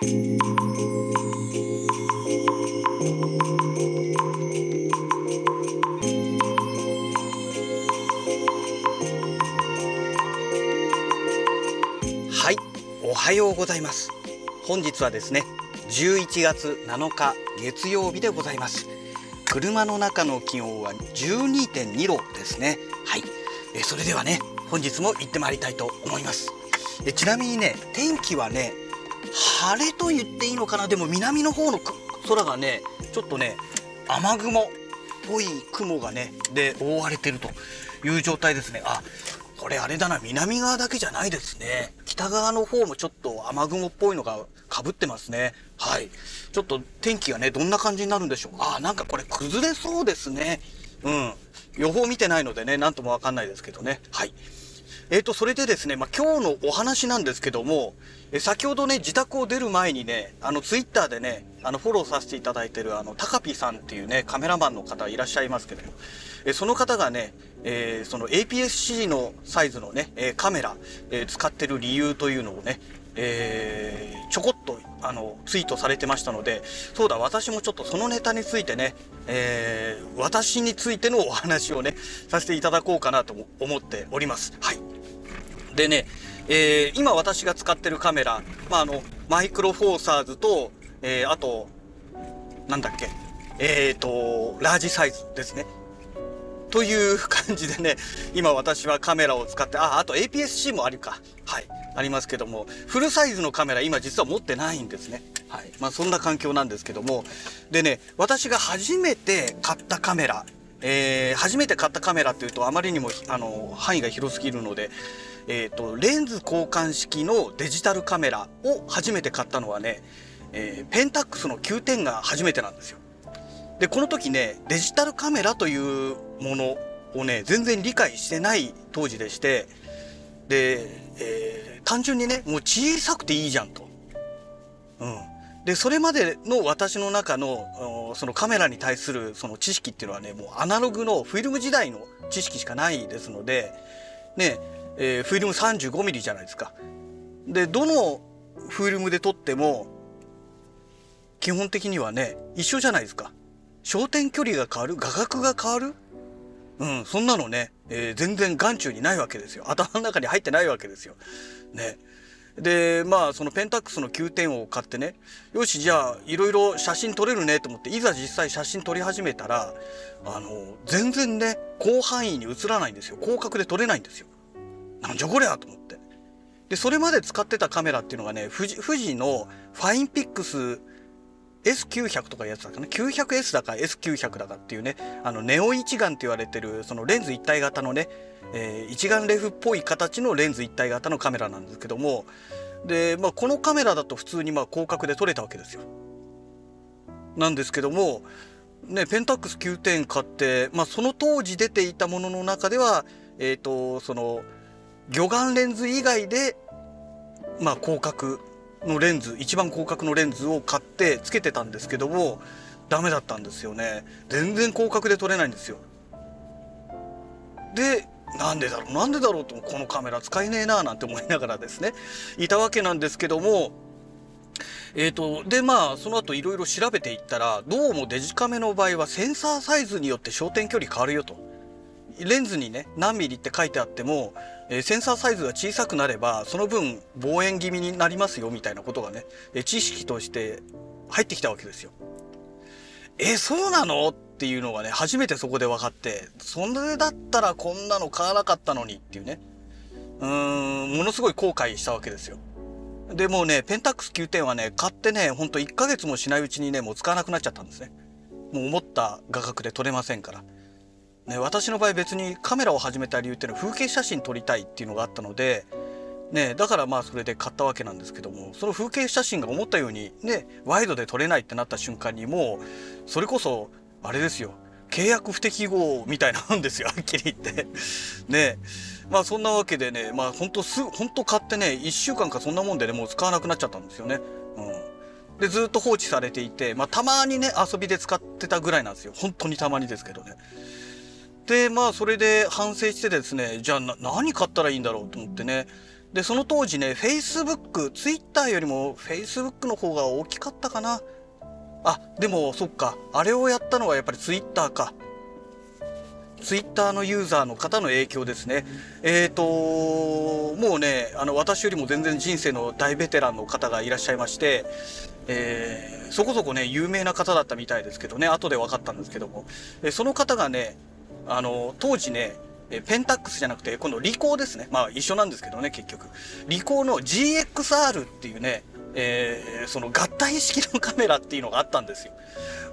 はいおはようございます。本日はですね11月7日月曜日でございます。車の中の気温は12.2度ですね。はい。えそれではね本日も行ってまいりたいと思います。えちなみにね天気はね晴れと言っていいのかな？でも南の方の空がねちょっとね雨雲っぽい雲がねで覆われてるという状態ですね。あこれあれだな南側だけじゃないですね。北側の方もちょっと雨雲っぽいのがかぶってますね。はい。ちょっと天気がねどんな感じになるんでしょう？あなんかこれ崩れそうですね。うん。予報見てないのでね何ともわかんないですけどね。はい。えーと、それでですね、まあ、今日のお話なんですけども、え先ほどね、自宅を出る前にね、あの、ツイッターでね、あの、フォローさせていただいてる、あの、タカピさんっていうね、カメラマンの方いらっしゃいますけども、えその方がね、えー、その APS-C のサイズのね、えカメラ、えー、使ってる理由というのをね、えー、ちょこっとあのツイートされてましたのでそうだ私もちょっとそのネタについてね、えー、私についてのお話をねさせていただこうかなと思っております。はいでね、えー、今私が使ってるカメラ、まあ、あの、マイクロフォーサーズと、えー、あと、なんだっけ、えっ、ー、と、ラージサイズですね。という感じでね、今私はカメラを使って、あ、あと APS-C もあるか。はい。ありますけども、フルサイズのカメラ今実は持ってないんですね。はい。まあそんな環境なんですけども。でね、私が初めて買ったカメラ、えー、初めて買ったカメラっていうとあまりにもあの範囲が広すぎるので、えーと、レンズ交換式のデジタルカメラを初めて買ったのはね、えー、ペンタックスの9点が初めてなんですよ。でこの時ねデジタルカメラというものをね全然理解してない当時でしてで、えー、単純にねもう小さくていいじゃんと。うん、でそれまでの私の中のそのカメラに対するその知識っていうのはねもうアナログのフィルム時代の知識しかないですのでねえー、フィルム 35mm じゃないですか。でどのフィルムで撮っても基本的にはね一緒じゃないですか。焦点距離が変わる画角が変わるうん、そんなのね、えー、全然眼中にないわけですよ。頭の中に入ってないわけですよ。ね。で、まあ、そのペンタックスの9点を買ってね、よし、じゃあ、いろいろ写真撮れるねと思って、いざ実際写真撮り始めたら、あの、全然ね、広範囲に映らないんですよ。広角で撮れないんですよ。なんじゃこりゃと思って。で、それまで使ってたカメラっていうのがね、富士富士のファインピックス S900 とかいうやつだかな。900S だか S900 だかっていうね。あのネオ一眼って言われてるそのレンズ一体型のね、えー、一眼レフっぽい形のレンズ一体型のカメラなんですけども。で、まあ、このカメラだと普通にまあ広角で撮れたわけですよ。なんですけどもねペンタックス9点買って、まあ、その当時出ていたものの中ではえっ、ー、とその魚眼レンズ以外で、まあ、広角のレンズ一番広角のレンズを買ってつけてたんですけどもダメだったんですよね。全然広角で撮れないんですよ。でなんでだろうなんでだろうとこのカメラ使えねえななんて思いながらですね。いたわけなんですけどもえーと、でまあその後いろいろ調べていったらどうもデジカメの場合はセンサーサイズによって焦点距離変わるよと。レンズにね何ミリって書いてあっても、えー、センサーサイズが小さくなればその分望遠気味になりますよみたいなことがね、えー、知識として入ってきたわけですよ。えー、そうなの？っていうのがね初めてそこで分かってそれだったらこんなの買わなかったのにっていうねうーんものすごい後悔したわけですよ。でもうねペンタックス9点はね買ってねほんと1ヶ月もしないうちにねもう使わなくなっちゃったんですね。もう思った画角で撮れませんから。ね、私の場合別にカメラを始めた理由っていうのは風景写真撮りたいっていうのがあったので、ね、だからまあそれで買ったわけなんですけどもその風景写真が思ったようにねワイドで撮れないってなった瞬間にもうそれこそあれですよ契約不適合みたいなんですよ はっきり言って。ねまあそんなわけでねまあ本当す本当買ってね1週間かそんなもんでねもう使わなくなっちゃったんですよね。うん、でずっと放置されていて、まあ、たまにね遊びで使ってたぐらいなんですよ本当にたまにですけどね。でまあそれで反省してですねじゃあ何買ったらいいんだろうと思ってね。でその当時ね Facebook、Twitter よりも Facebook の方が大きかったかな。あでもそっか。あれをやったのはやっぱり Twitter か。ツイッターのユーザーの方の影響ですね。えっ、ー、ともうねあの私よりも全然人生の大ベテランの方がいらっしゃいまして、えー、そこそこね有名な方だったみたいですけどね後で分かったんですけども、えその方がねあの当時ねペンタックスじゃなくて今度リコーですねまあ一緒なんですけどね結局リコーの GXR っていうねえー、その合体式のカメラっていうのがあったんですよ。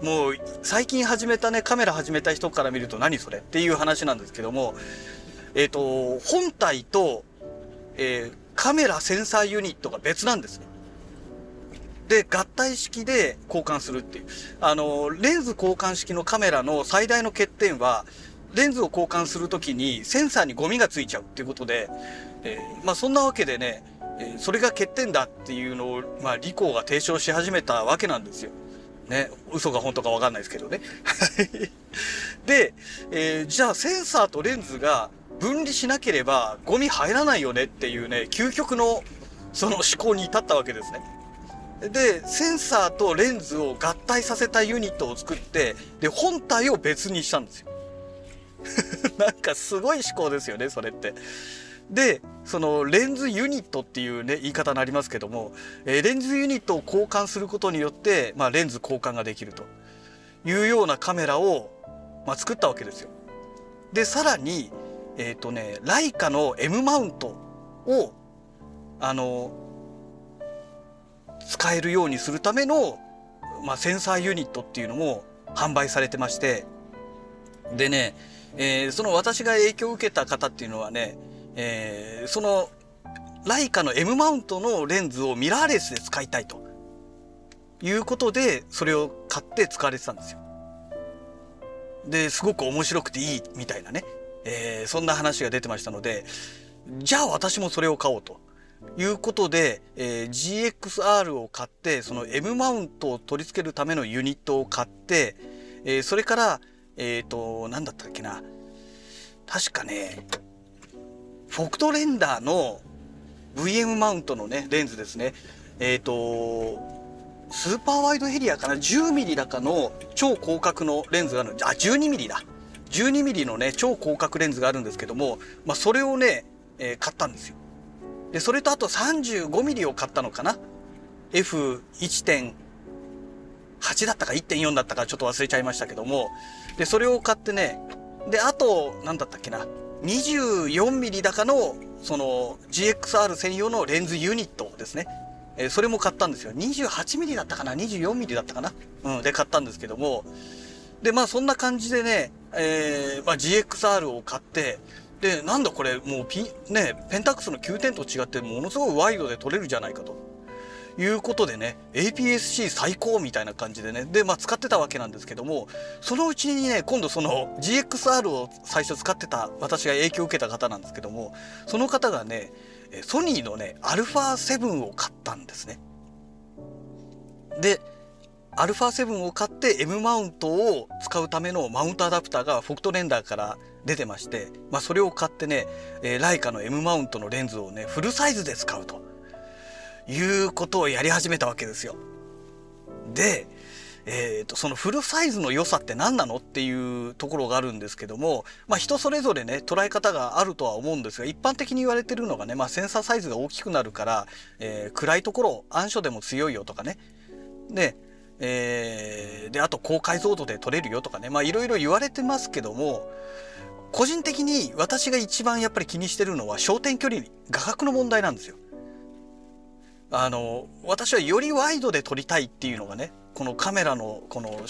もう最近始めたねカメラ始めた人から見ると何それ？っていう話なんですけどもえっ、ー、と本体と、えー、カメラセンサーユニットが別なんですね。で合体式で交換するっていうあのレンズ交換式のカメラの最大の欠点はレンズを交換するときにセンサーにゴミがついちゃうっていうことで、えー、まあそんなわけでねえそれが欠点だっていうのを、まあ、リコーが提唱し始めたわけなんですよ。ね、嘘か本当かわかんないですけどね。で、えー、じゃあセンサーとレンズが分離しなければゴミ入らないよねっていうね、究極のその思考に至ったわけですね。で、センサーとレンズを合体させたユニットを作って、で、本体を別にしたんですよ。なんかすごい思考ですよね、それって。でそのレンズユニットっていうね言い方になりますけども、えー、レンズユニットを交換することによって、まあ、レンズ交換ができるというようなカメラを、まあ、作ったわけですよ。でさらにえっ、ー、とねライカの M マウントをあの使えるようにするための、まあ、センサーユニットっていうのも販売されてましてでね、えー、その私が影響を受けた方っていうのはねえー、そのライカの M マウントのレンズをミラーレスで使いたいということでそれを買って使われてたんですよ。ですごく面白くていいみたいなね、えー、そんな話が出てましたのでじゃあ私もそれを買おうということで、えー、GXR を買ってその M マウントを取り付けるためのユニットを買って、えー、それからえっ、ー、と何だったっけな確かねフォクトレンダーの VM マウントのね、レンズですね。えっ、ー、と、スーパーワイドエリアかな ?10mm だかの超広角のレンズがある。あ、12mm だ。12mm のね、超広角レンズがあるんですけども、まあ、それをね、えー、買ったんですよ。で、それとあと 35mm を買ったのかな？f1 8だったか1.4だったかちょっと忘れちゃいましたけども、で、それを買ってね、で、あと、なんだったっけな 24mm 高のその GXR 専用のレンズユニットですね。えー、それも買ったんですよ。28mm だったかな ?24mm だったかなうん、で買ったんですけども。で、まあそんな感じでね、えー、まあ GXR を買って、で、なんだこれ、もうピ、ね、ペンタックスの9点と違ってものすごいワイドで撮れるじゃないかと。いうことでね APS-C 最高みたいな感じでねでまあ使ってたわけなんですけどもそのうちにね今度その GXR を最初使ってた私が影響を受けた方なんですけどもその方がねソニーのね α7 を買ったんですね。で α7 を買って M マウントを使うためのマウントアダプターがフォクトレンダーから出てまして、まあ、それを買ってね、えー、ライカの M マウントのレンズをねフルサイズで使うと。いうことをやり始めたわけですよ。で、えーと、そのフルサイズの良さって何なのっていうところがあるんですけども、まあ、人それぞれね捉え方があるとは思うんですが一般的に言われてるのがね、まあ、センサーサイズが大きくなるから、えー、暗いところ暗所でも強いよとかねで,、えー、であと高解像度で撮れるよとかねいろいろ言われてますけども個人的に私が一番やっぱり気にしてるのは焦点距離画角の問題なんですよ。あの私はよりワイドで撮りたいっていうのがねこのカメラのこの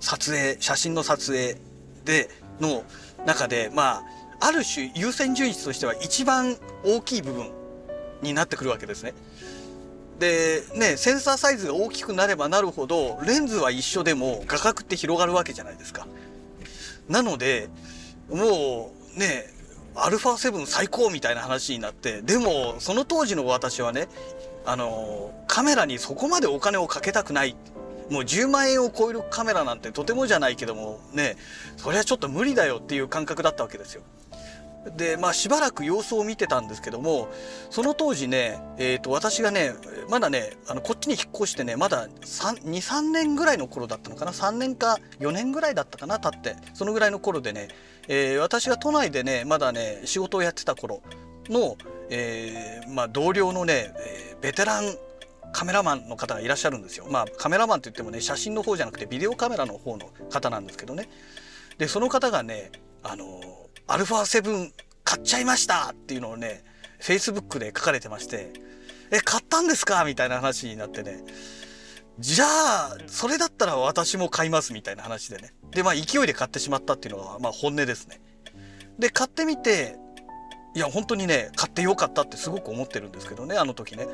撮影写真の撮影での中でまあある種優先順位としては一番大きい部分になってくるわけですね。でねセンサーサイズが大きくなればなるほどレンズは一緒でも画角って広がるわけじゃないですか。なのでもうね α7 最高みたいな話になってでもその当時の私はねあのカメラにそこまでお金をかけたくない。もう10万円を超えるカメラなんてとてもじゃないけどもねそれはちょっと無理だよっていう感覚だったわけですよ。でまあしばらく様子を見てたんですけどもその当時ね、えー、と私がねまだねあのこっちに引っ越してねまだ23年ぐらいの頃だったのかな？3年か4年ぐらいだったかな？経ってそのぐらいの頃でね、えー、私が都内でねまだね仕事をやってた頃。の、えー、まあ、同僚のね、えベテランカメラマンの方がいらっしゃるんですよ。まあカメラマンって言ってもね写真の方じゃなくてビデオカメラの方の方なんですけどね。でその方がねあのアルファ7買っちゃいましたっていうのをね、Facebook で書かれてまして、え、買ったんですか？みたいな話になってね、じゃあ、それだったら私も買いますみたいな話でね。で、まあ勢いで買ってしまったっていうのが、まあ本音ですね。で、買ってみて、いや、本当にね、買ってよかったってすごく思ってるんですけどね、あの時ね。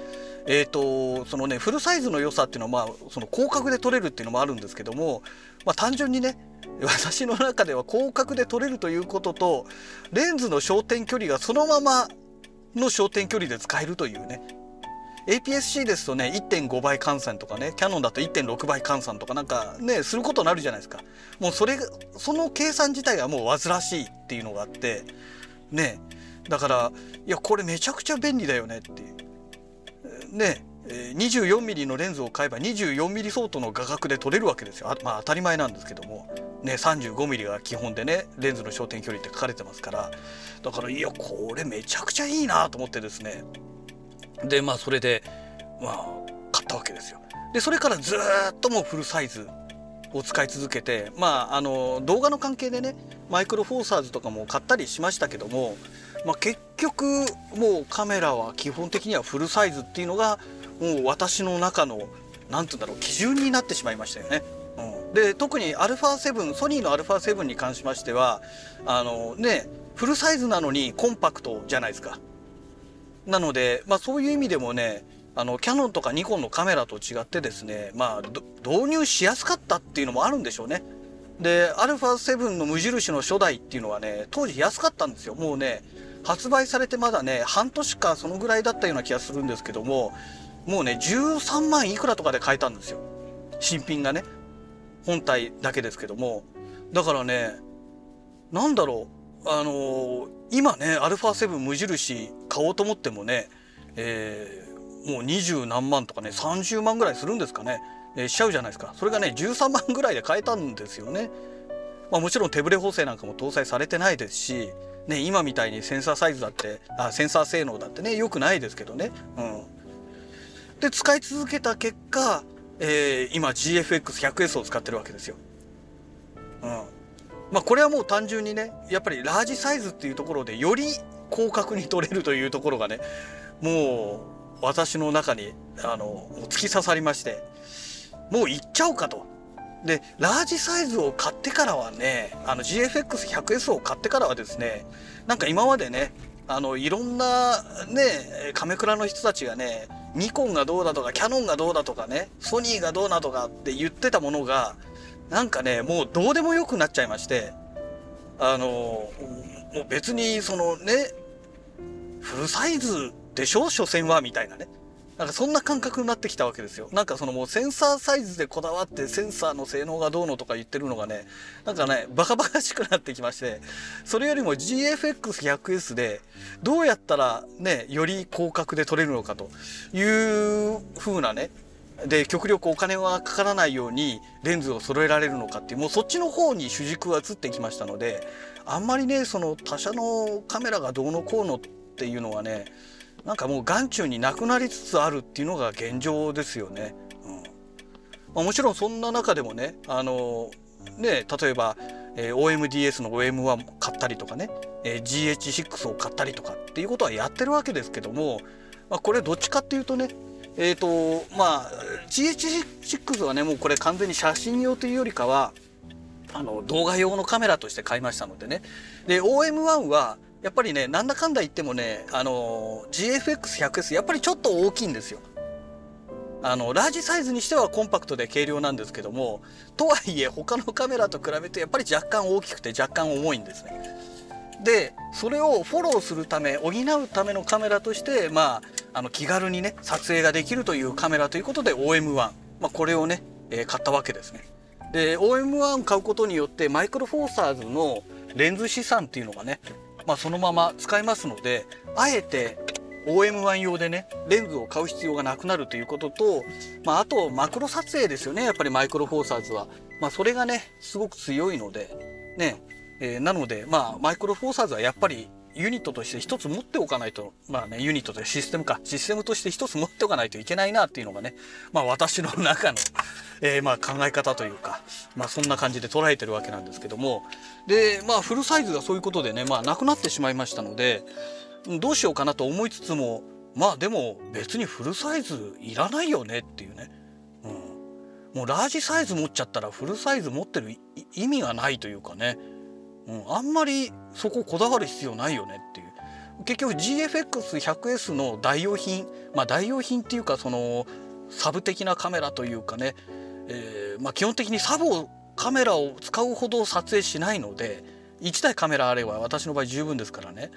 えっ、ー、と、そのね、フルサイズの良さっていうのは、まあ、その広角で撮れるっていうのもあるんですけども、まあ単純にね、私の中では広角で撮れるということとレンズの焦点距離がそのままの焦点距離で使えるというね。APS-C ですとね1.5倍換算とかねキャノンだと1.6倍換算とかなんかねすることになるじゃないですか。もうそれその計算自体がもう煩わしいっていうのがあってね。えだからいやこれめちゃくちゃ便利だよねっていう。ね 24mm のレンズを買えば 24mm 相当の画角で撮れるわけですよ。まあ当たり前なんですけども。ね 35mm が基本でねレンズの焦点距離って書かれてますから。だからいやこれめちゃくちゃいいなと思ってですね。でまあそれでまあ買ったわけですよ。でそれからずっともうフルサイズを使い続けてまああの動画の関係でねマイクロフォーサーズとかも買ったりしましたけども、まあ、結局もうカメラは基本的にはフルサイズっていうのがもう私の中の何て言うんだろう基準になってしまいましたよね。うん、で特に α7 ソニーの α7 に関しましてはあのねフルサイズなのにコンパクトじゃないですか。なので、まあ、そういう意味でもねあのキャノンとかニコンのカメラと違ってですね、まあ、導入しやすかったっていうのもあるんでしょうね。で α7 の無印の初代っていうのはね当時安かったんですよもうね 発売されてまだね半年かそのぐらいだったような気がするんですけどももうね13万いくらとかで買えたんですよ。新品がね。本体だけですけども。だからねなんだろう。あのー、今ね α7 無印買おうと思ってもね、えー、もう二十何万とかね30万ぐらいするんですかね、えー、しちゃうじゃないですか。それがね13万ぐらいで買えたんですよね、まあ、もちろん手ブレ補正なんかも搭載されてないですしね、今みたいにセンサーサイズだってあセンサー性能だってねよくないですけどね、うん、で使い続けた結果、えー、今 GFX100S を使ってるわけですよ。うんまあ、これはもう単純にねやっぱりラージサイズっていうところでより広角に撮れるというところがねもう私の中にあの突き刺さりましてもう行っちゃおうかと。でラージサイズを買ってからはねあの GFX100S を買ってからはですねなんか今までねあのいろんなねカメクラの人たちがねニコンがどうだとかキャノンがどうだとかねソニーがどうだとかって言ってたものがなんかねもうどうでもよくなっちゃいましてあのもう別にそのねフルサイズでしょ？所詮はみたいなね。なんかそんな感覚になってきたわけですよ。なんかそのもうセンサーサイズでこだわってセンサーの性能がどうのとか言ってるのがね、なんかね、バカバカしくなってきまして、それよりも GFX100S でどうやったらね、より広角で撮れるのかという風なね、で極力お金はかからないようにレンズを揃えられるのかっていうもうそっちの方に主軸が移ってきましたのであんまりねその他社のカメラがどうのこうのっていうのはねなんかもう眼中になくなりつつあるっていうのが現状ですよね。うんまあ、もちろんそんな中でもねあのね例えば、えー、OMDS の OM1 買ったりとかね、えー、GH6 を買ったりとかっていうことはやってるわけですけども、まあ、これどっちかっていうとねえーとまあ、GH6 はねもうこれ完全に写真用というよりかはあの動画用のカメラとして買いましたのでねで OM1 はやっぱりねなんだかんだ言ってもねあの GFX100S やっぱりちょっと大きいんですよ。あのラージサイズにしてはコンパクトで軽量なんですけどもとはいえ他のカメラと比べてやっぱり若干大きくて若干重いんですね。でそれをフォローするため補うためのカメラとしてまああの気軽にね撮影ができるというカメラということで OM1、まあ、これをね、えー、買ったわけですね。で OM1 買うことによってマイクロフォーサーズのレンズ資産っていうのがねまあ、そのまま使えますのであえて OM1 用でねレンズを買う必要がなくなるということと、まあ、あとマクロ撮影ですよねやっぱりマイクロフォーサーズは、まあ、それがねすごく強いのでね、えー、なのでまあマイクロフォーサーズはやっぱりユニットとして一つ持っておかないと、まあね、ユニットというシステムか、システムとして一つ持っておかないといけないなっていうのがね、まあ私の中の、えー、まあ考え方というか、まあそんな感じで捉えてるわけなんですけども、で、まあフルサイズがそういうことでね、まあなくなってしまいましたので、どうしようかなと思いつつも、まあでも別にフルサイズいらないよねっていうね。うん。もうラージサイズ持っちゃったらフルサイズ持ってる意味がないというかね。うん、あんまりそここだわる必要ないよねっていう。結局 GFX100S の代用品まあ代用品っていうかそのサブ的なカメラというかね、えー、まあ、基本的にサブをカメラを使うほど撮影しないので1台カメラあれば私の場合十分ですからね。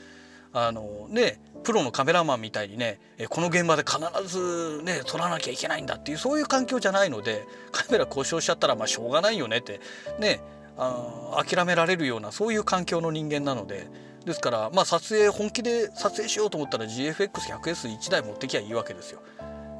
あのねプロのカメラマンみたいにねこの現場で必ずね撮らなきゃいけないんだっていうそういう環境じゃないのでカメラ故障しちゃったらまあしょうがないよねってね。あ諦められるようなそういう環境の人間なのでですからまあ撮影本気で撮影しようと思ったら GFX100S1 台持ってきゃいいわけですよ。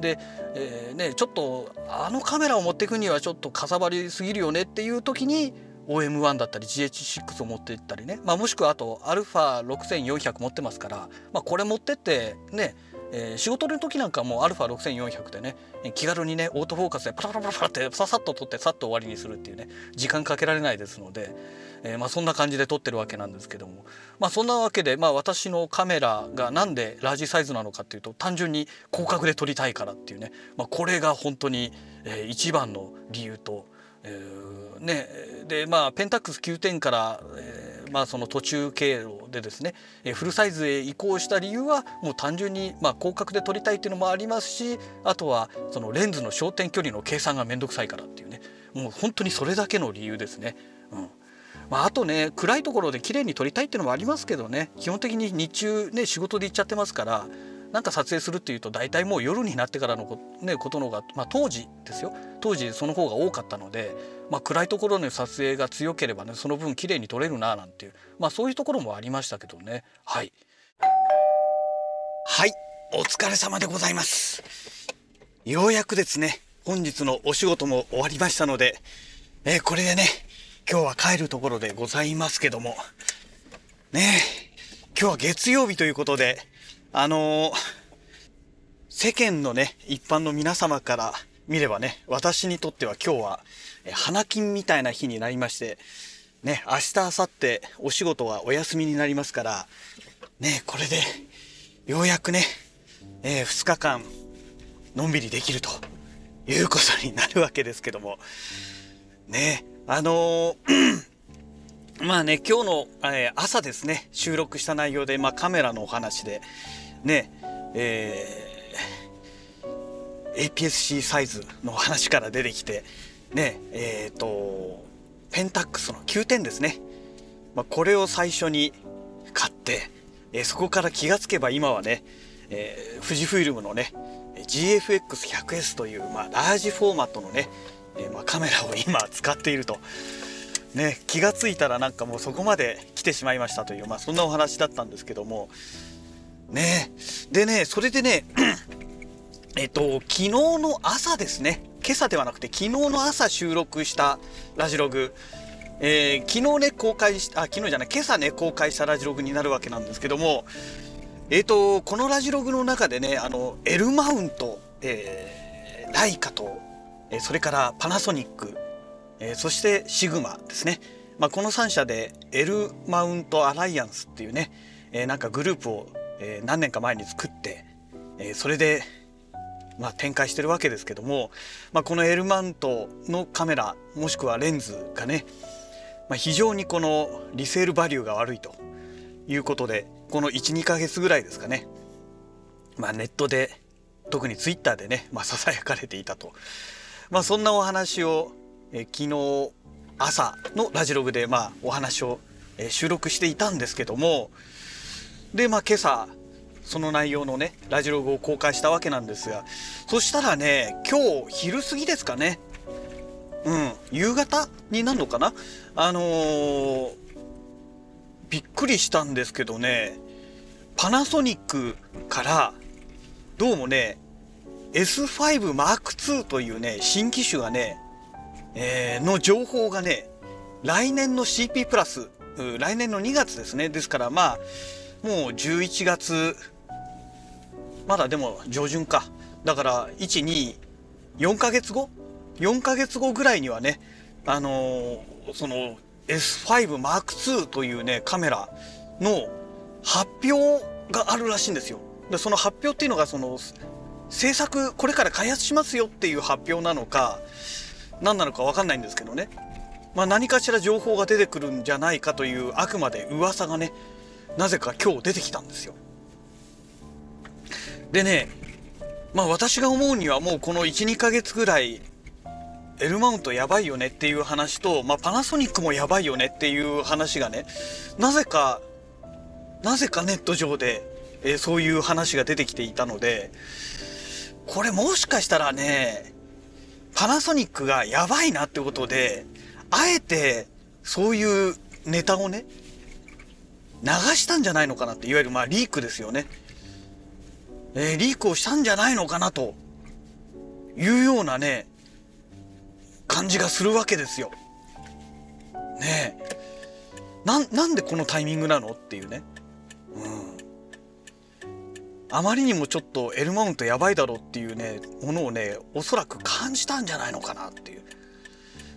で、えー、ね、ちょっとあのカメラを持っていくにはちょっとかさばりすぎるよねっていう時に OM1 だったり GH6 を持っていったりね、まあ、もしくはあと α6400 持ってますから、まあ、これ持ってってねえー、仕事の時なんかもう α6400 でね気軽にねオートフォーカスでパラパラパラパラってささっと撮ってさっと終わりにするっていうね時間かけられないですので、えー、まあ、そんな感じで撮ってるわけなんですけども。まあそんなわけで、まあ、私のカメラがなんでラージサイズなのかっていうと単純に広角で撮りたいからっていうね、まあ、これが本当に、えー、一番の理由と、えー、ねでまあペンタックス9点から、えーまあ、その途中経路でですねフルサイズへ移行した理由はもう単純にまあ広角で撮りたいっていうのもありますしあとはそのレンズの焦点距離の計算が面倒くさいからっていうね。もう本当にそれだけの理由ですね。うん。まあ、あとね暗いところで綺麗に撮りたいっていうのもありますけどね。基本的に日中ね仕事で行っちゃってますからなんか撮影するっていうと大体もう夜になってからのこ,、ね、ことのが、まあ、当時ですよ。当時その方が多かったので、まあ、暗いところの撮影が強ければねその分綺麗に撮れるななんていう、まあ、そういうところもありましたけどね。はい。はい。お疲れ様でございます。ようやくですね本日のお仕事も終わりましたので、えー、これでね今日は帰るところでございますけどもね今日は月曜日ということであのー、世間のね、一般の皆様から見ればね、私にとっては今日は、え花金みたいな日になりまして、ね、明日、明後日、お仕事はお休みになりますから、ね、これで、ようやくね、えー、2日間、のんびりできるということになるわけですけども、ね、あのーまあね、今日の、えー、朝ですね、収録した内容で、まあ、カメラのお話で、ね、えー、APS-C サイズの話から出てきて、ね、えっ、ー、と、ペンタックスの9点ですね。まあ、これを最初に買って、えー、そこから気がつけば今はね、えー、富士フイルムのね、GFX100S という、まあ、ラージフォーマットのね、えまあ、カメラを今使っていると。ね、気が付いたらなんかもうそこまで来てしまいましたという、まあ、そんなお話だったんですけども。ねでねそれでねえっと昨日の朝ですね。今朝ではなくて昨日の朝収録したラジログ。えー、昨日ね公開しあ昨日じゃない今朝ね公開したラジログになるわけなんですけども。えっ、とこのラジログの中でねあの L マウント、えー、ライカと、えそれからパナソニックえー、そしてシグマですね、まあ、この3社で L マウントアライアンスっていうね、えー、なんかグループを、え、何年か前に作って、え、それで、まあ、展開してるわけですけども、まあ、この L マウントのカメラもしくはレンズがね、まあ、非常にこのリセールバリューが悪いということでこの12ヶ月ぐらいですかね、まあ、ネットで特にツイッターでね、ささやかれていたと、まあ、そんなお話をえ昨日朝のラジログでまあお話を、え収録していたんですけどもでまあ今朝その内容のねラジログを公開したわけなんですがそしたらね今日昼過ぎですかね。うん夕方になるのかな？あのー、びっくりしたんですけどねパナソニックからどうもね S5M2 というね新機種がね、えー、の情報がね来年の CP プラス来年の2月ですね。ですからまあもう11月まだでも上旬か。だから124ヶ月後？4ヶ月後ぐらいにはねあのー、その S5M2 というねカメラの発表があるらしいんですよ。でその発表っていうのがその制作これから開発しますよっていう発表なのか何なのか分かんないんですけどね、まあ、何かしら情報が出てくるんじゃないかというあくまで噂がねなぜか今日出てきたんですよ。でねまあ私が思うにはもうこの12ヶ月ぐらい L マウントやばいよねっていう話と、まあ、パナソニックもやばいよねっていう話がねなぜかなぜかネット上で、えー、そういう話が出てきていたのでこれもしかしたらねパナソニックがやばいなってことであえてそういうネタをね流したんじゃないのかなっていわゆるまあリークですよね、えー、リークをしたんじゃないのかなというようなね感じがするわけですよ。ねえななんでこのタイミングなのっていうね。うんあまりにもちょっと L マウントやばいだろうっていうねものをねおそらく感じたんじゃないのかなっていう。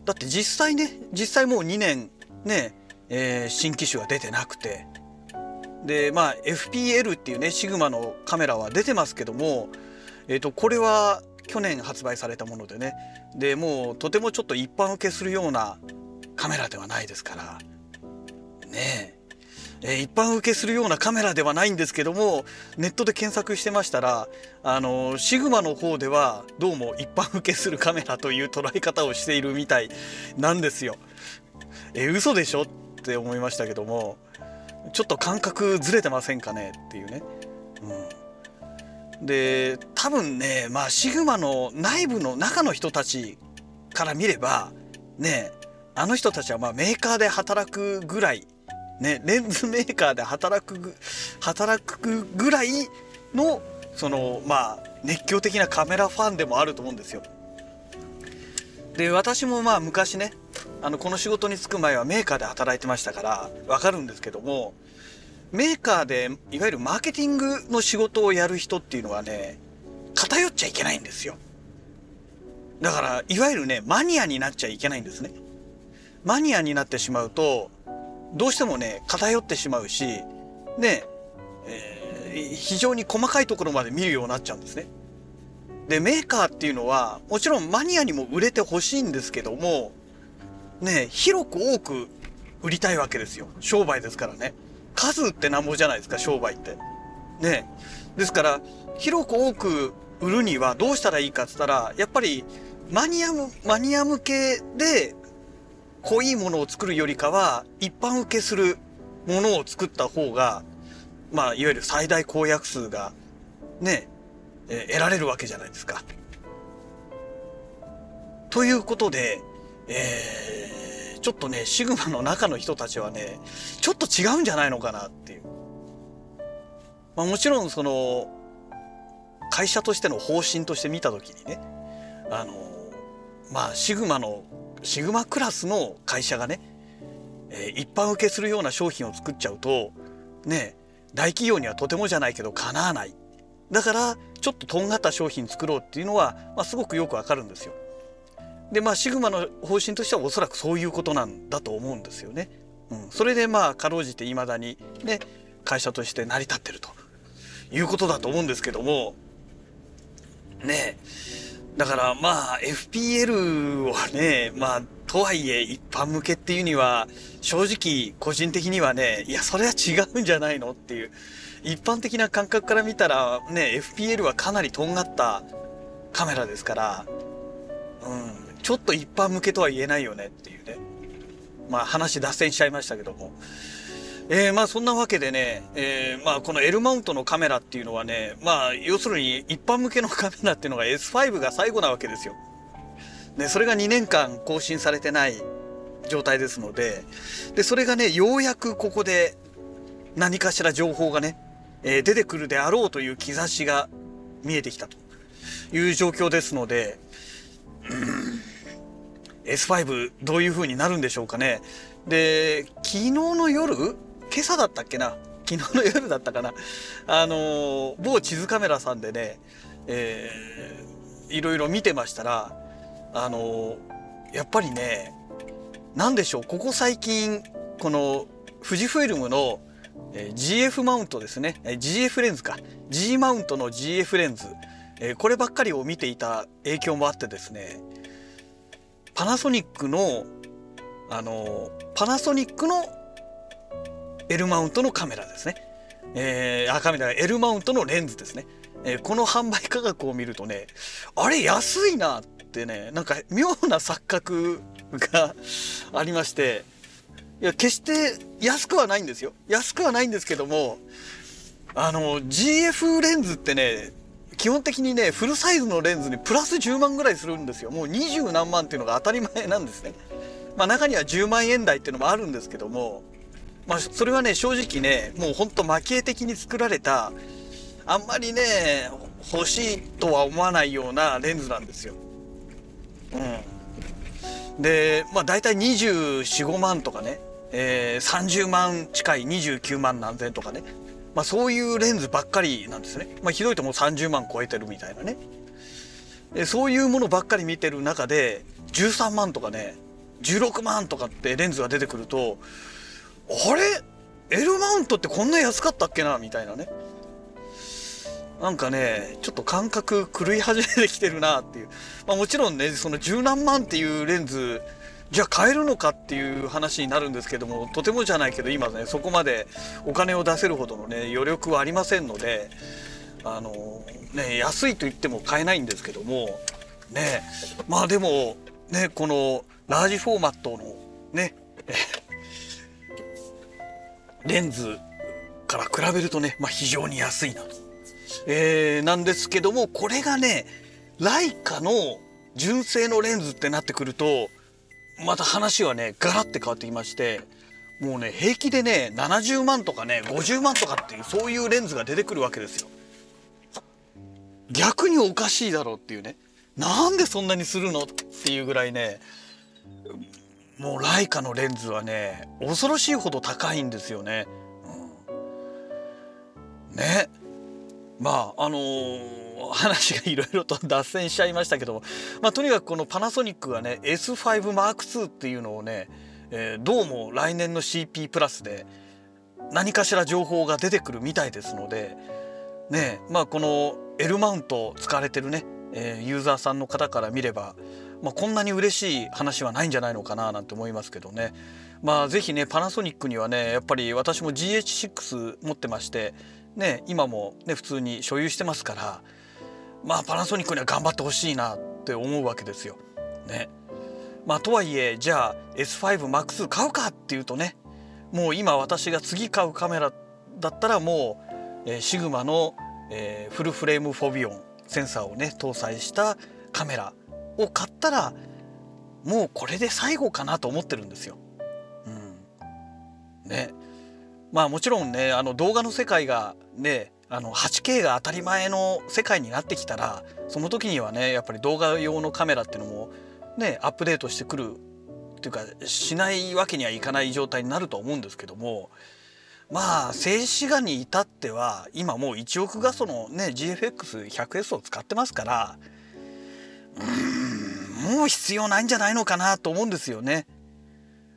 だって実際ね実際もう2年ね、えー、新機種は出てなくて。でまあ FPL っていうねシグマのカメラは出てますけどもえっ、ー、とこれは去年発売されたものでね。でもうとてもちょっと一般受けするようなカメラではないですから。ねえ。ー、一般受けするようなカメラではないんですけどもネットで検索してましたらあのシグマの方ではどうも一般受けするカメラという捉え方をしているみたいなんですよ。えー、嘘でしょって思いましたけどもちょっと感覚ずれてませんかね？っていうね。うん、で多分ねまあシグマの内部の中の人たちから見ればねあの人たちはまメーカーで働くぐらいね、レンズメーカーで働く働くぐらいのそのまあ熱狂的なカメラファンでもあると思うんですよ。で私もまあ昔ねあのこの仕事に就く前はメーカーで働いてましたから分かるんですけどもメーカーでいわゆるマーケティングの仕事をやる人っていうのはね偏っちゃいけないんですよ。だからいわゆるねマニアになっちゃいけないんですね。マニアになってしまうとどうしてもね偏ってしまうしね、えー、非常に細かいところまで見るようになっちゃうんですね。でメーカーっていうのはもちろんマニアにも売れてほしいんですけどもね広く多く売りたいわけですよ。商売ですからね。数ってなんぼじゃないですか商売って。ね。ですから広く多く売るにはどうしたらいいかっつったらやっぱりマニアムマニア向けで濃いものを作るよりかは一般受けするものを作った方がまあいわゆる最大公約数がね、えー、得られるわけじゃないですか。ということで、えー、ちょっとねシグマの中の人たちはねちょっと違うんじゃないのかなっていう。まあ、もちろんその会社としての方針として見た時にねあのまあシグマのシグマクラスの会社がね、えー、一般受けするような商品を作っちゃうとね大企業にはとてもじゃないけどかなわないだからちょっととんがった商品作ろうっていうのは、まあ、すごくよくわかるんですよ。でまあシグマの方針としてはおそらくそういうことなんだと思うんですよね。うん、それでまあかろうじていまだにね会社として成り立ってるということだと思うんですけどもねえだからまあ FPL はね、まあとはいえ一般向けっていうには正直個人的にはね、いやそれは違うんじゃないのっていう。一般的な感覚から見たらね、FPL はかなりとんがったカメラですから、うん、ちょっと一般向けとは言えないよねっていうね。まあ話脱線しちゃいましたけども。えー、まあそんなわけでね、えー、まあこの L マウントのカメラっていうのはね、まあ要するに一般向けのカメラっていうのが S5 が最後なわけですよ。ね、それが2年間更新されてない状態ですのででそれがねようやくここで何かしら情報がね、えー、出てくるであろうという兆しが見えてきたという状況ですので、うん S5 どういう風になるんでしょうかね。で昨日の夜今朝だったっけな？昨日の夜だったかな？あの某地図カメラさんでね、えー、いろいろ見てましたらあのやっぱりね何でしょう？ここ最近この富士フイルムの GF マウントですね、GF レンズか。G マウントの GF レンズ、こればっかりを見ていた影響もあってですね。パナソニックのあのパナソニックの L マウントのカメラですね、えー、あカメラ L マウントのレンズですね、えー、この販売価格を見るとねあれ安いなってねなんか妙な錯覚が ありましていや決して安くはないんですよ。安くはないんですけどもあの GF レンズってね基本的にねフルサイズのレンズにプラス10万ぐらいするんですよ。もう20何万っていうのが当たり前なんですね。まあ中には10万円台っていうのもあるんですけどもまあそれはね正直ねもうほんと蒔絵的に作られたあんまりね欲しいとは思わないようなレンズなんですよ。うん。でまあ大体245万とかねえー、30万近い29万何千とかね、まあ、そういうレンズばっかりなんですね、まあ、ひどいともう30万超えてるみたいなね。でそういうものばっかり見てる中で13万とかね16万とかってレンズが出てくるとあれ？L マウントってこんな安かったっけな？みたいなね。なんかねちょっと感覚狂い始めてきてるなっていう、まあ、もちろんねその十何万っていうレンズじゃあ買えるのかっていう話になるんですけどもとてもじゃないけど今ねそこまでお金を出せるほどのね余力はありませんのであのね安いと言っても買えないんですけどもねまあでもねこのラージフォーマットのねレンズから比べるとね、まあ、非常に安いなと。えー、なんですけどもこれがねライカの純正のレンズってなってくるとまた話はねガラッて変わってきましてもうね平気でね70万とかね50万とかっていうそういうレンズが出てくるわけですよ。逆におかしいだろうっていうねなんでそんなにするのっていうぐらいねもうライカのレンズはね恐ろしいほど高いんですよね。うん、ね。まああのー話がいろいろと脱線しちゃいましたけども、まあ、とにかくこのパナソニックがね S5M2 っていうのをね、えー、どうも来年の CP プラスで何かしら情報が出てくるみたいですのでね。まあこの L マウント使われてるね、えー、ユーザーさんの方から見れば、まあ、こんなに嬉しい話はないんじゃないのかななんて思いますけどねまあ是非ねパナソニックにはねやっぱり私も GH6 持ってましてね今もね普通に所有してますからまあパナソニックには頑張ってほしいなって思うわけですよ。ね。まあとはいえじゃあ S5MAX 買うかっていうとねもう今私が次買うカメラだったらもう、えー、シグマの、えー、フルフレームフォビオンセンサーをね搭載したカメラを買ったらもうこれで最後かなと思ってるんですよ。うん、ねまあもちろんねあの動画の世界がねあの 8K が当たり前の世界になってきたらその時にはねやっぱり動画用のカメラっていうのもねアップデートしてくるっていうかしないわけにはいかない状態になると思うんですけどもまあ静止画に至っては今もう1億画素のね GFX100S を使ってますからうんもう必要ないんじゃないのかなと思うんですよね。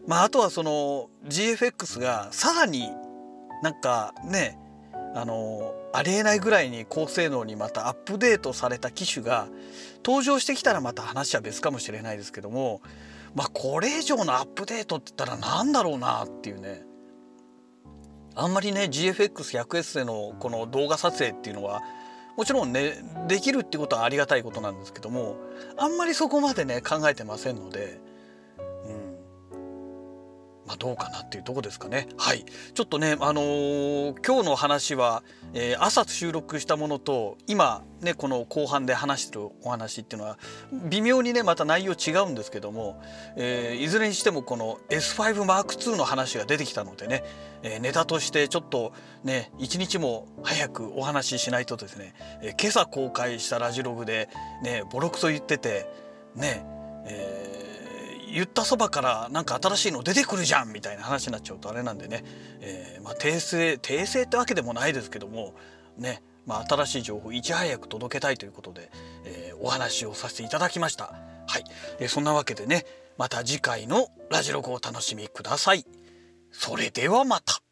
まああとはその GFX がさらになんかねあのありえないぐらいに高性能にまたアップデートされた機種が登場してきたらまた話は別かもしれないですけどもまあこれ以上のアップデートって言ったら何だろうなっていうねあんまりね GFX100S でのこの動画撮影っていうのはもちろんねできるってことはありがたいことなんですけどもあんまりそこまでね考えてませんので、まあ、どうかなっていうとこですかね。はい、ちょっとね、あのー、今日の話は、えー、朝収録したものと今ねこの後半で話してるお話っていうのは微妙にねまた内容違うんですけども、えー、いずれにしてもこの S5M2 の話が出てきたのでね、えネタとしてちょっとね一日も早くお話ししないとですね、え今朝公開したラジログでねボロクソ言っててねえ言ったそばからなんか新しいの出てくるじゃんみたいな話になっちゃうとあれなんでね、えー、まあ、訂正訂正ってわけでもないですけどもね、まあ、新しい情報をいち早く届けたいということで、えー、お話をさせていただきました。はい、えー、そんなわけでねまた次回のラジログをお楽しみください。それではまた。